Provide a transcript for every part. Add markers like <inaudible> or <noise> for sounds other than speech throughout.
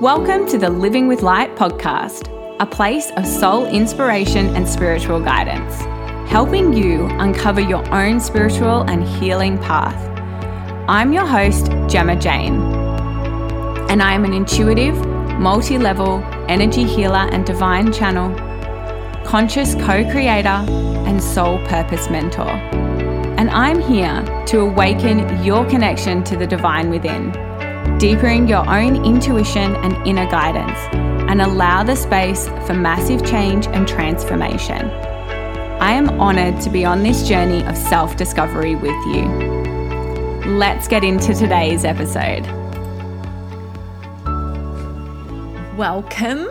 Welcome to the Living with Light podcast, a place of soul inspiration and spiritual guidance, helping you uncover your own spiritual and healing path. I'm your host, Gemma Jane, and I am an intuitive, multi level energy healer and divine channel, conscious co creator, and soul purpose mentor. And I'm here to awaken your connection to the divine within deepening your own intuition and inner guidance, and allow the space for massive change and transformation. I am honoured to be on this journey of self discovery with you. Let's get into today's episode. Welcome,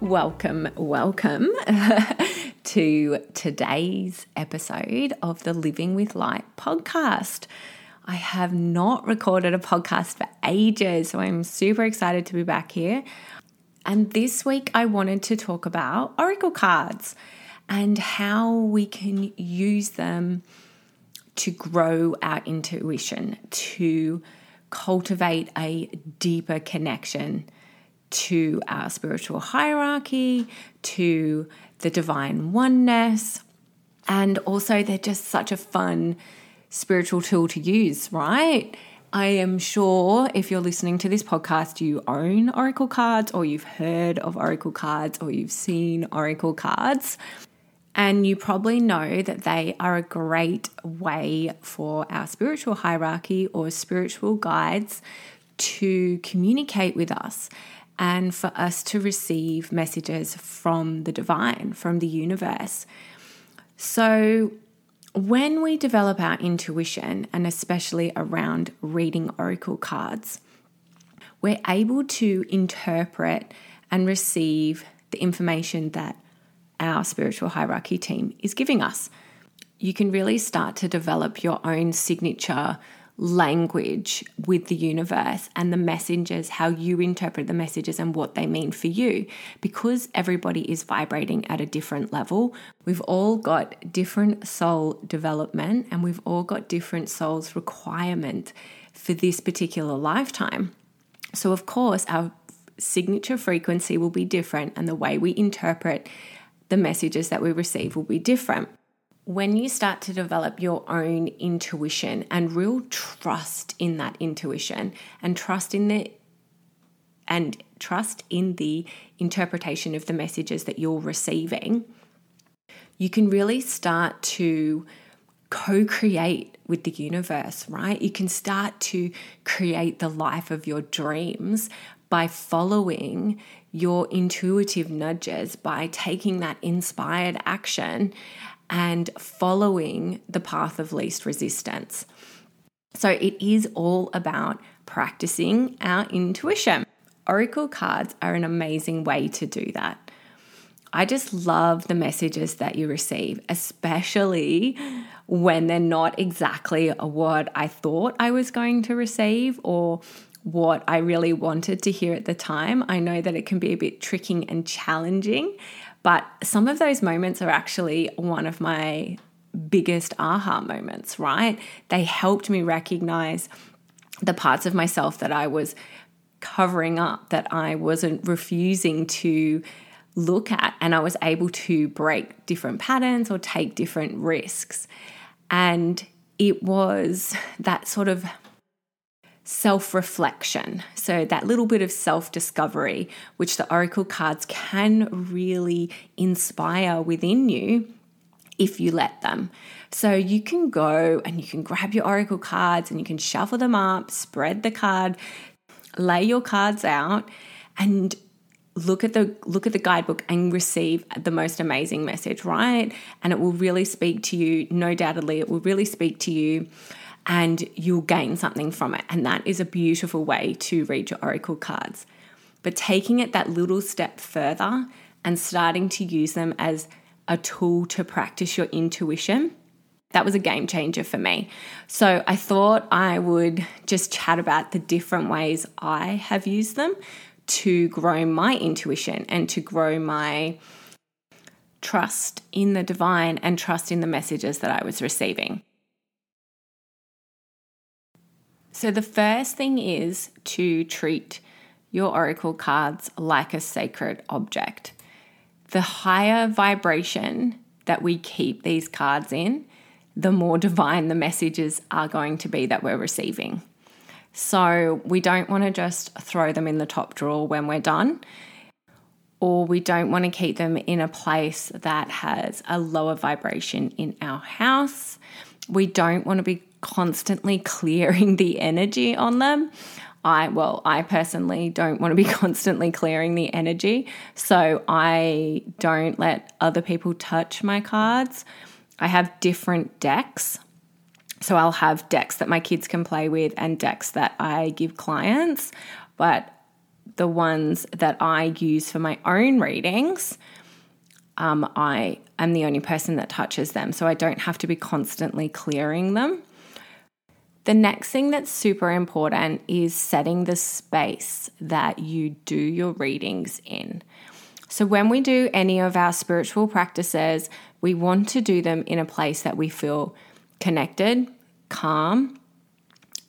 welcome, welcome <laughs> to today's episode of the Living with Light podcast. I have not recorded a podcast for ages, so I'm super excited to be back here. And this week, I wanted to talk about Oracle cards and how we can use them to grow our intuition, to cultivate a deeper connection to our spiritual hierarchy, to the divine oneness. And also, they're just such a fun spiritual tool to use, right? I am sure if you're listening to this podcast, you own Oracle cards, or you've heard of Oracle cards, or you've seen Oracle cards. And you probably know that they are a great way for our spiritual hierarchy or spiritual guides to communicate with us and for us to receive messages from the divine, from the universe. So, when we develop our intuition, and especially around reading oracle cards, we're able to interpret and receive the information that our spiritual hierarchy team is giving us. You can really start to develop your own signature language with the universe and the messages, how you interpret the messages and what they mean for you. Because everybody is vibrating at a different level, we've all got different soul development and we've all got different soul's requirement for this particular lifetime. So, of course, our signature frequency will be different and the way we interpret the messages that we receive will be different when you start to develop your own intuition and real trust in that intuition and trust in the and trust in the interpretation of the messages that you're receiving, you can really start to co create with the universe, right? You can start to create the life of your dreams by following your intuitive nudges, by taking that inspired action and following the path of least resistance. So it is all about practicing our intuition. Oracle cards are an amazing way to do that. I just love the messages that you receive, especially when they're not exactly what I thought I was going to receive or what I really wanted to hear at the time. I know that it can be a bit tricky and challenging, but some of those moments are actually one of my biggest aha moments, right? They helped me recognize the parts of myself that I was covering up, that I wasn't refusing to look at, and I was able to break different patterns or take different risks. And it was that sort of self reflection. So, that little bit of self discovery, which the Oracle cards can really inspire within you if you let them. So, you can go and you can grab your Oracle cards and you can shuffle them up, spread the card, lay your cards out, and look at the look at the guidebook and receive the most amazing message right and it will really speak to you no doubtedly it will really speak to you and you'll gain something from it. And that is a beautiful way to read your Oracle cards. But taking it that little step further and starting to use them as a tool to practice your intuition, that was a game changer for me. So I thought I would just chat about the different ways I have used them to grow my intuition and to grow my trust in the divine and trust in the messages that I was receiving. So, the first thing is to treat your oracle cards like a sacred object. The higher vibration that we keep these cards in, the more <laughs> divine the messages are going to be that we're receiving. So we don't want to just throw them in the top drawer when we're done, or we don't want to keep them in a place that has a lower vibration in our house. We don't want to be constantly <laughs> clearing the energy on them. I, well, I personally don't want to be <laughs> constantly clearing the energy. So I don't let other people touch my cards. I have different decks. So I'll have decks that my kids can play with and decks that I give clients. But the ones that I use for my own readings, um, I am the only person that touches them. So I don't have to be constantly clearing them. The next thing that's super important is setting the space that you do your readings in. So, when we do any of our spiritual practices, we want to do them in a place that we feel connected, calm,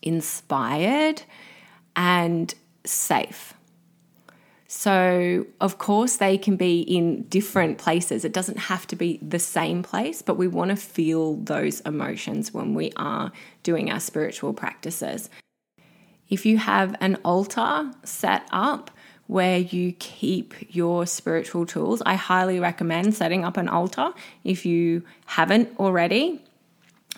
inspired, and safe. So, of course, they can be in different places. It doesn't have to be the same place, but we want to feel those emotions when we are doing our spiritual practices. If you have an altar set up where you keep your spiritual tools, I highly recommend setting up an altar if you haven't already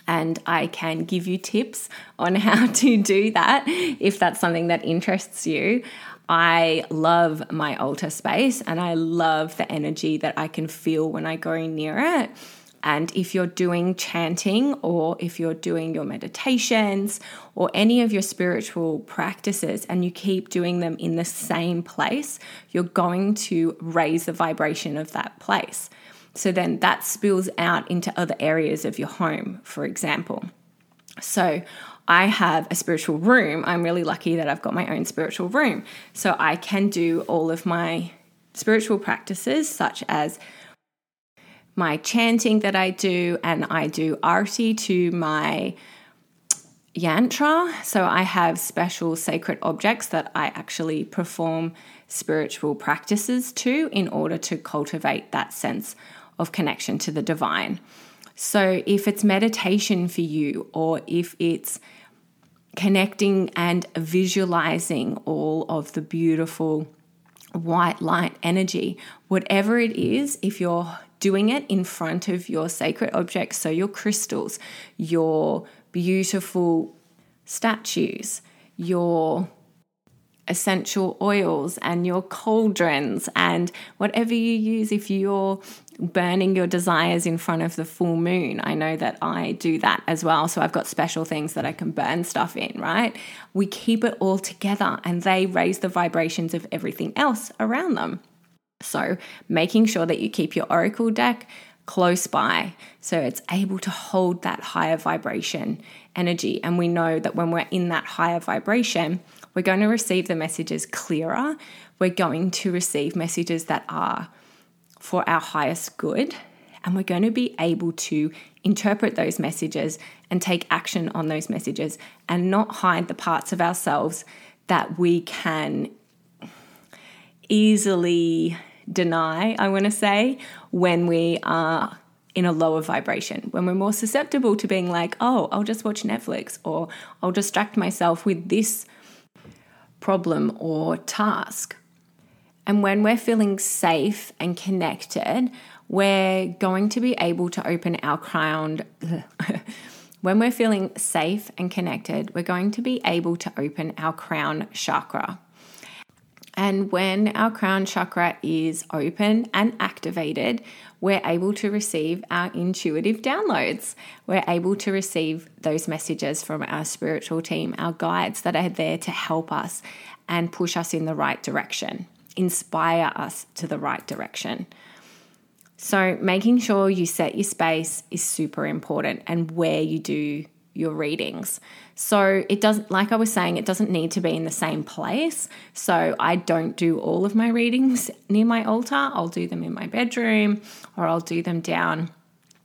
and I can give you tips on <laughs> how to do that if that's something that interests you. I love my altar space and I love the energy that I can feel when I go near it. And if you're doing chanting or if you're doing your meditations or any of your spiritual practices and you keep doing them in the same place, you're going to raise the vibration of that place. So then that spills out into other areas of your home, for example. So I have a spiritual room. I'm really lucky that I've got my own spiritual room. So I can do all of my spiritual practices, such as my chanting that I do, and I do arti to my yantra. So I have special sacred objects that I actually perform spiritual practices to in order to cultivate that sense of connection to the divine. So if it's meditation for you, or if it's connecting and visualizing all of the beautiful white light energy, whatever it is, if you're doing it in front of your sacred objects, so your crystals, your beautiful statues, your essential oils and your cauldrons and whatever you use if you're burning your desires in front of the full moon. I know that I do that as well. So I've got special things that I can burn stuff in, right? We keep it all together and they raise the vibrations of everything else around them. So making sure that you keep your oracle deck close by so it's able to hold that higher vibration energy. And we know that when we're in that higher vibration, we're going to receive the messages clearer. We're going to receive messages that are for our highest good. And we're going to be able to interpret those messages and take action on those messages and not hide the parts of ourselves that we can easily deny, I want to say, when we are in a lower vibration, when we're more susceptible to being like, oh, I'll just watch Netflix or I'll distract myself with this problem or task. And when we're feeling safe and connected, we're going to be able to open our crown. <laughs> when we're feeling safe and connected, we're going to be able to open our crown chakra. And when our crown chakra is open and activated, we're able to receive our intuitive downloads. We're able to receive those messages from our spiritual team, our guides that are there to help us and push us in the right direction inspire us to the right direction. So, making sure you set your space is super important and where you do your readings. So, it doesn't, like I was saying, it doesn't need to be in the same place. So, I don't do all of my readings <laughs> near my altar. I'll do them in my bedroom or I'll do them down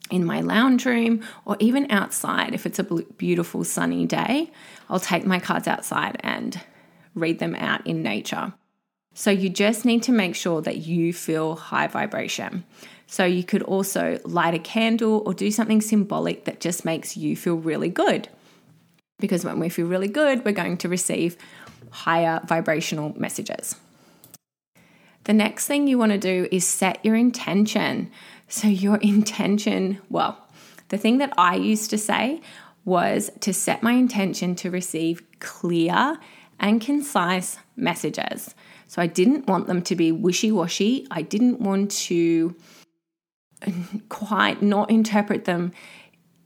in my lounge room or even outside. If it's a beautiful sunny day, I'll take my cards outside and read them out in nature. So you just need to make sure that you feel high vibration. So you could also light a candle or do something symbolic that just makes you feel really good. Because when we feel really good, we're going to receive higher vibrational messages. The next thing you want to do is set your intention. So, your intention, well, the thing that I used to say was to set my intention to receive clear and concise messages. So, I didn't want them to be wishy washy. I didn't want to uh, quite not interpret them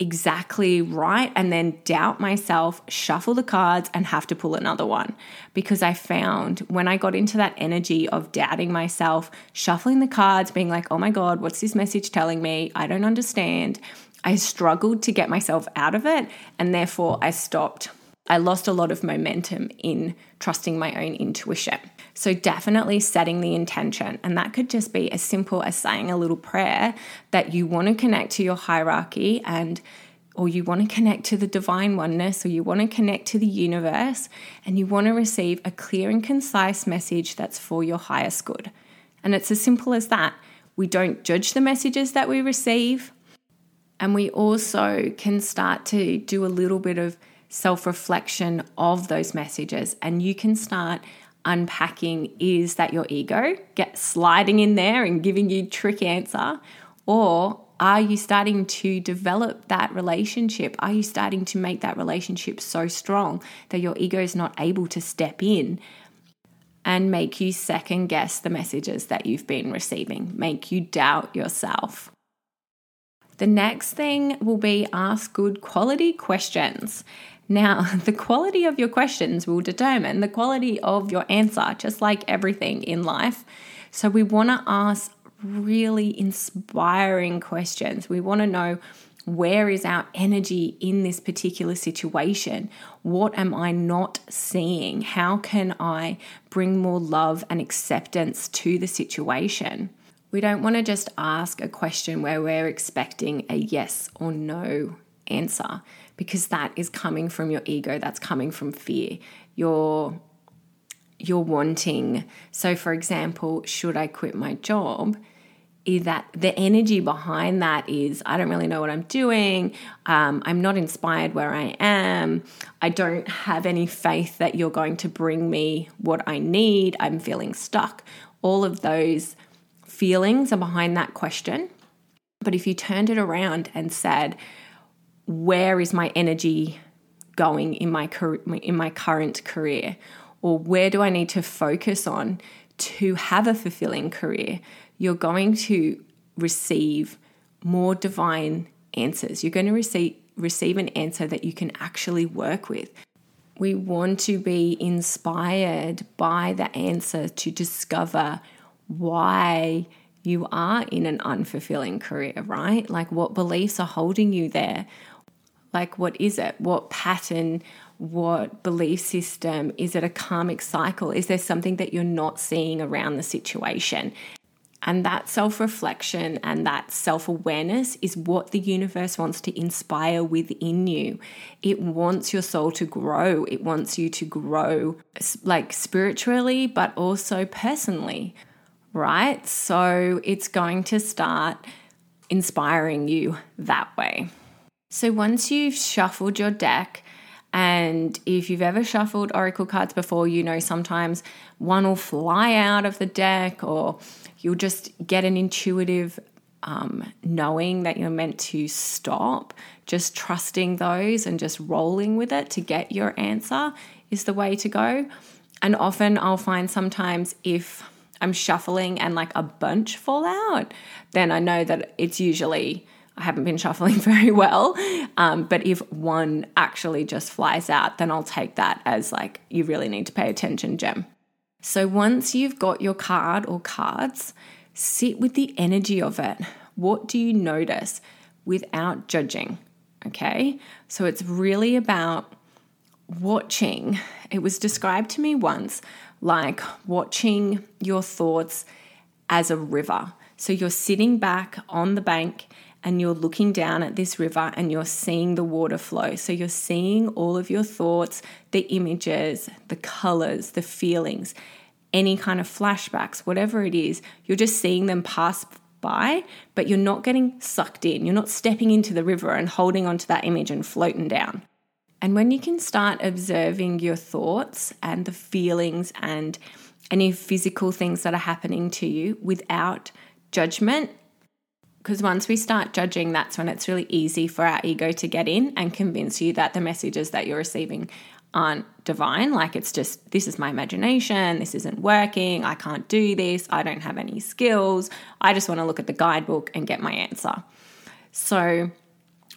exactly right and then doubt myself, shuffle the cards, and have to pull another one. Because I found when I got into that energy of doubting myself, shuffling the cards, being like, oh my God, what's this message telling me? I don't understand. I struggled to get myself out of it, and therefore I stopped. I lost a lot of momentum in trusting my own intuition. So, definitely setting the intention. And that could just be as simple as saying a little prayer that you want to connect to your hierarchy and or you want to connect to the divine oneness, or you want to connect to the universe, and you want to receive a clear and concise message that's for your highest good. And it's as simple as that. We don't judge the messages that we receive, and we also can start to do a little bit of self reflection of those messages, and you can start unpacking is that your ego get sliding in there and giving you trick answer? Or are you starting to develop that relationship? Are you starting to make that relationship so strong that your ego is not able to step in and make you second guess the messages that you've been receiving make you doubt yourself? The next thing will be ask good quality questions now, <laughs> the quality of your questions will determine the quality of your answer, just like everything in life. So, we want to ask really inspiring questions. We want to know where is our energy in this particular situation? What am I not seeing? How can I bring more love and acceptance to the situation? We don't want to just ask a question where we're expecting a yes or no answer because that is coming from your ego, that's coming from fear. You're you're wanting. So for example, should I quit my job? Is that the energy behind that is I don't really know what I'm doing. Um, I'm not inspired where I am. I don't have any faith that you're going to bring me what I need. I'm feeling stuck. All of those feelings are behind that question. But if you turned it around and said, where is my energy going in my in my current career or where do I need to focus on to have a fulfilling career you're going to receive more divine answers you're going to receive receive an answer that you can actually work with we want to be inspired by the answer to discover why you are in an unfulfilling career, right? Like what beliefs are holding you there? Like, what is it? What pattern? What belief system? Is it a karmic cycle? Is there something that you're not seeing around the situation? And that self reflection and that self awareness is what the universe wants to inspire within you. It wants your soul to grow. It wants you to grow like spiritually, but also personally, right? So it's going to start inspiring you that way. So once you've shuffled your deck, and if you've ever shuffled oracle cards before, you know sometimes one will fly out of the deck, or you'll just get an intuitive um, knowing that you're meant to stop. Just trusting those and just rolling with it to get your answer is the way to go. And often I'll find sometimes if I'm shuffling and like a bunch fall out, then I know that it's usually I haven't been shuffling <laughs> very well. Um, but if one actually just flies out, then I'll take that as like, you really need to pay attention, Gem. So once you've got your card or cards, sit with the energy of it. What do you notice without judging? Okay. So it's really about watching. It was described to me once like watching your thoughts as a river. So you're sitting back on the bank and you're looking down at this river and you're seeing the water flow. So you're seeing all of your thoughts, the images, the colors, the feelings. any kind of flashbacks, whatever it is, you're just seeing them pass by, but you're not getting sucked in. You're not stepping into the river and holding onto that image and floating down. And when you can start observing your thoughts and the feelings and any physical things that are happening to you without judgment, because once we start judging, that's when it's really easy for our ego to get in and convince you that the messages that you're receiving aren't divine. Like it's just, this is my imagination, this isn't working, I can't do this, I don't have any skills, I just want to look at the guidebook and get my answer. So,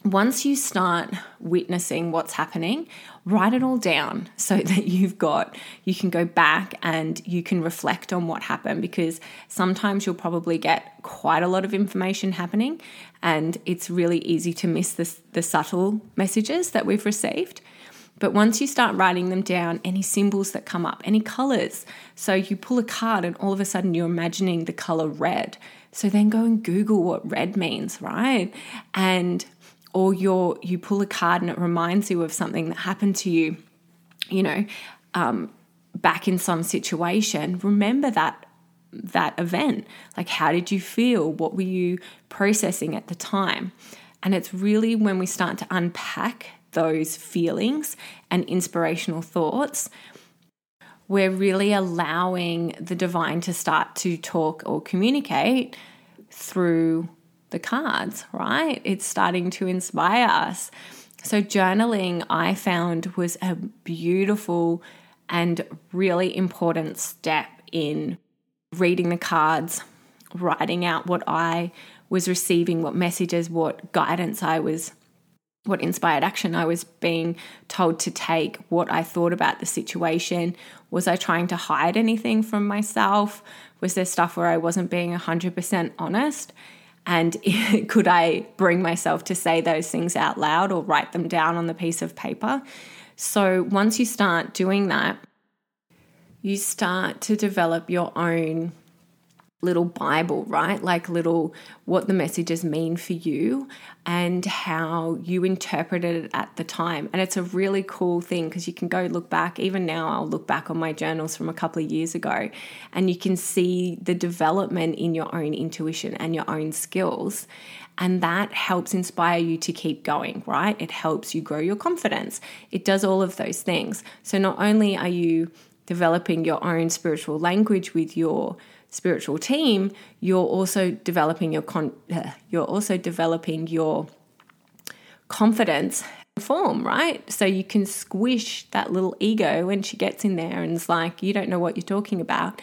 once you start witnessing what's happening, write it all down so <laughs> that you've got, you can go back and you can reflect on what happened because sometimes you'll probably get quite a lot of information happening and it's really easy to miss the, the subtle messages that we've received. But once you start writing them down, any symbols that come up, any colors. So you pull a card and all of a sudden you're imagining the color red. So then go and Google what red means, right? And or you you pull a card and it reminds you of something that happened to you, you know, um, back in some situation. Remember that that event. Like, how did you feel? What were you processing at the time? And it's really when we start to unpack those feelings and inspirational thoughts, we're really allowing the divine to start to talk or communicate through the cards, right? It's starting to inspire us. So, journaling I found was a beautiful and really important step in reading the cards, writing out what I was receiving, what messages, what guidance I was what inspired action I was being told to take, what I thought about the situation. Was I trying to hide anything from myself? Was there stuff where I wasn't being 100% honest? And <laughs> could I bring myself to say those things out loud or write them down on the piece of paper? So once you start doing that, you start to develop your own little Bible, right? Like little what the messages mean for you and how you interpreted it at the time. And it's a really cool thing because you can go look back. Even now, I'll look back on my journals from a couple of years ago and you can see the development in your own intuition and your own skills. And that helps inspire you to keep going, right? It helps you grow your confidence. It does all of those things. So not only are you developing your own spiritual language with your spiritual team, you're also developing your con- uh, you're also developing your confidence form, right? So you can squish that little ego when she gets in there and it's like, you don't know what you're talking about.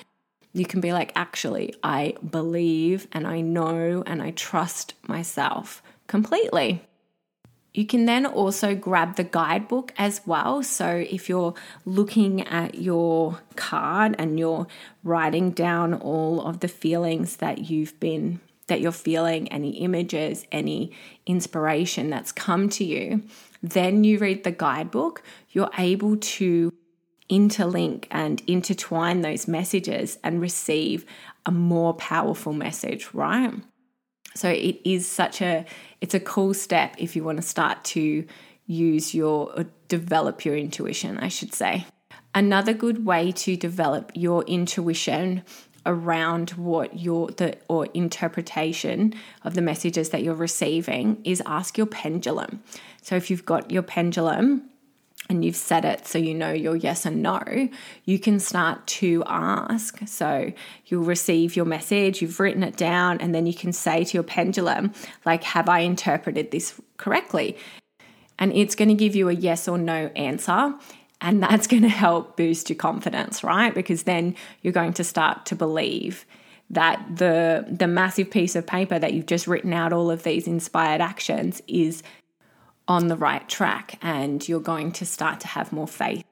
You can be like, actually, I believe and I know and I trust myself completely. You can then also grab the guidebook as well. So, if you're looking at your card and you're writing down all of the feelings that you've been that you're feeling, any images, any inspiration that's come to you, then you read the guidebook, you're able to interlink and intertwine those messages and receive a more powerful message, right? So it is such a it's a cool step if you want to start to use your or develop your intuition, I should say. Another good way to develop your intuition around what your the or interpretation of the messages that you're receiving is ask your pendulum. So if you've got your pendulum and you've set it so you know your yes and no, you can start to ask. So you'll receive your message, you've written it down, and then you can say to your pendulum, like, have I interpreted this correctly? And it's going to give you a yes or no answer. And <laughs> that's going to help boost your confidence, right? Because then you're going to start to believe that the the massive piece of paper that you've just written out all of these inspired actions is on the right track and you're going to start to have more faith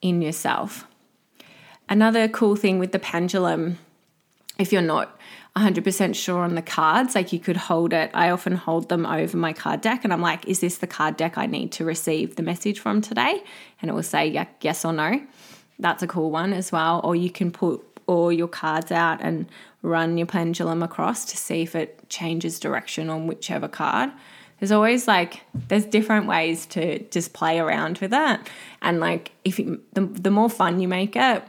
in yourself. Another cool thing with the pendulum, if you're not 100% sure on the cards, like you could hold it. I often hold them over my card deck and I'm like, is this the card deck I need to receive the message from today? And it will say yes or no. That's a cool one as well. Or you can put all your cards out and run your pendulum across to see if it changes direction on whichever card there's always like there's different ways to just play around with that and like if you, the, the more fun you make it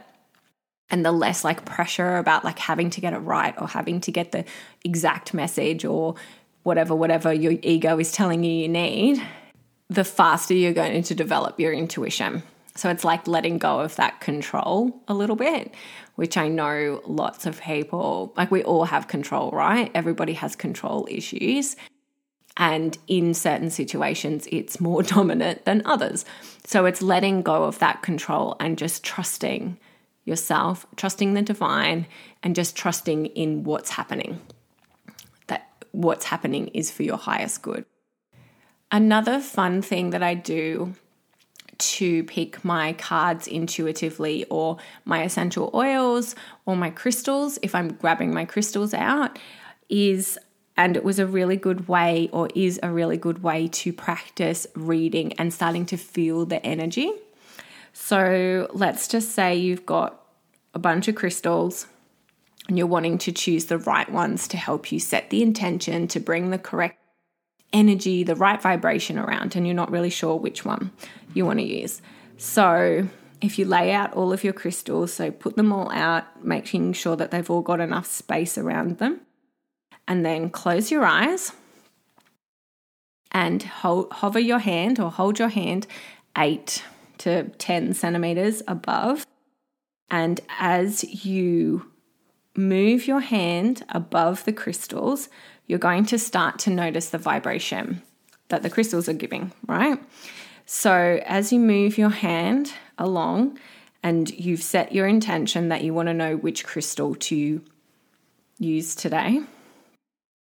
and the less like pressure about like having to get it right or having to get the exact message or whatever whatever your ego is telling you you need the faster you're going to develop your intuition. So it's like letting go of that control a little bit which i know lots of people like we all have control right? Everybody has control issues and in certain situations it's more <laughs> dominant than others so it's letting go of that control and just trusting yourself, trusting the divine, and just trusting in what's happening. That what's happening is for your highest good. Another fun thing that I do to pick my cards intuitively or my essential oils or my crystals, if I'm grabbing my crystals out, is and it was a really good way or is a really good way to practice reading and starting to feel the energy. So let's just say you've got a bunch of crystals and you're wanting to choose the right ones to help you set the intention to bring the correct energy, the right vibration around, and you're not really sure which one you want to use. So, if you lay out all of your crystals, so put them all out, making sure that they've all got enough space around them, and then close your eyes and hold, hover your hand or hold your hand eight to 10 centimeters above. And as you move your hand above the crystals, you're going to start to notice the vibration that the crystals are giving, right? So as you move your hand along and you've set your intention that you want to know which crystal to use today,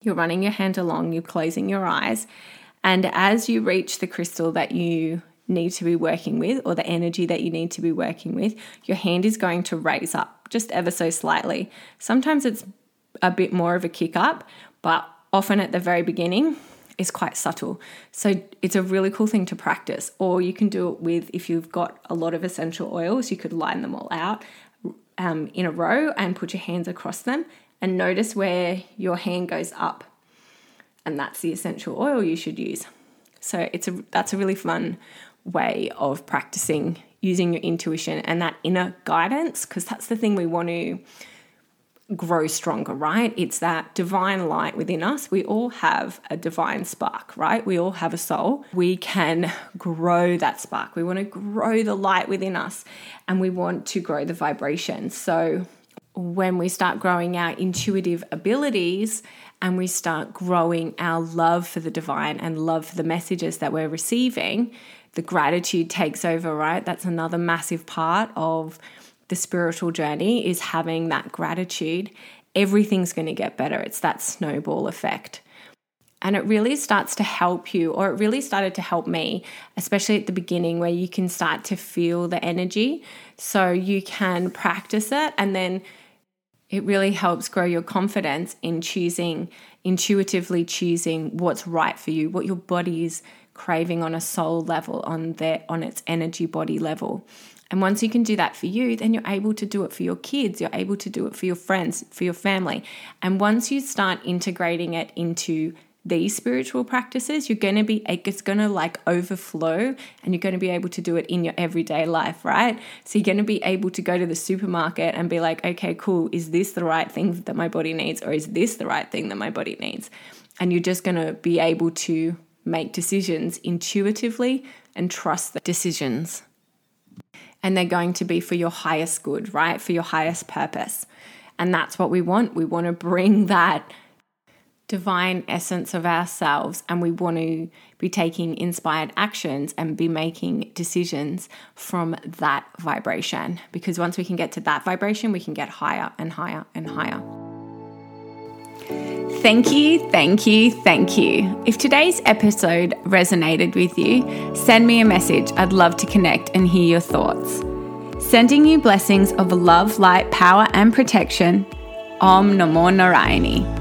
you're running your hand along, you're closing your eyes, and as you reach the crystal that you need to be working with or the energy that you need to be working with, your hand is going to raise up just ever so slightly. Sometimes it's a bit more of a kick up, but often at the very beginning is quite subtle. So it's a really cool thing to practice. Or you can do it with, if you've got a lot of essential oils, you could line them all out um, in a row and put your hands across them and notice where your hand goes up. And that's the essential oil you should use. So it's a that's a really fun way of practicing using your intuition and that inner guidance, because that's the thing we want to grow stronger, right? It's that divine light within us. We all have a divine spark, right? We all have a soul. We can grow that spark. We want to grow the light within us and we want to grow the vibration. So when we start growing our intuitive abilities and we start growing our love for the divine and love for the messages that we're receiving, the gratitude takes over, right? That's another massive part of the spiritual journey is having that gratitude. Everything's going to get better. It's that snowball effect. And it really starts to help you, or it really started to help me, especially at the beginning, where you can start to feel the energy. So you can practice it, and then it really helps grow your confidence in choosing, intuitively choosing what's right for you, what your body is craving on a soul level, on their on its energy body level. And once you can do that for you, then you're able to do it for your kids, you're able to do it for your friends, for your family. And once you start integrating it into these spiritual practices, you're going to be, it's going to like overflow and you're going to be able to do it in your everyday life, right? So you're going to be able to go to the supermarket and be like, okay, cool, is this the right thing that my body needs or is this the right thing that my body needs? And you're just going to be able to make decisions intuitively and trust the decisions. And they're going to be for your highest good, right? For your highest purpose. And that's what we want. We want to bring that divine essence of ourselves and we want to be taking inspired actions and be making decisions from that vibration. Because once we can get to that vibration, we can get higher and higher and higher. Thank you, thank you, thank you. If today's episode resonated with you, send me a message. I'd love to connect and hear your thoughts. Sending you blessings of love, light, power, and protection. Om Namo Narayani.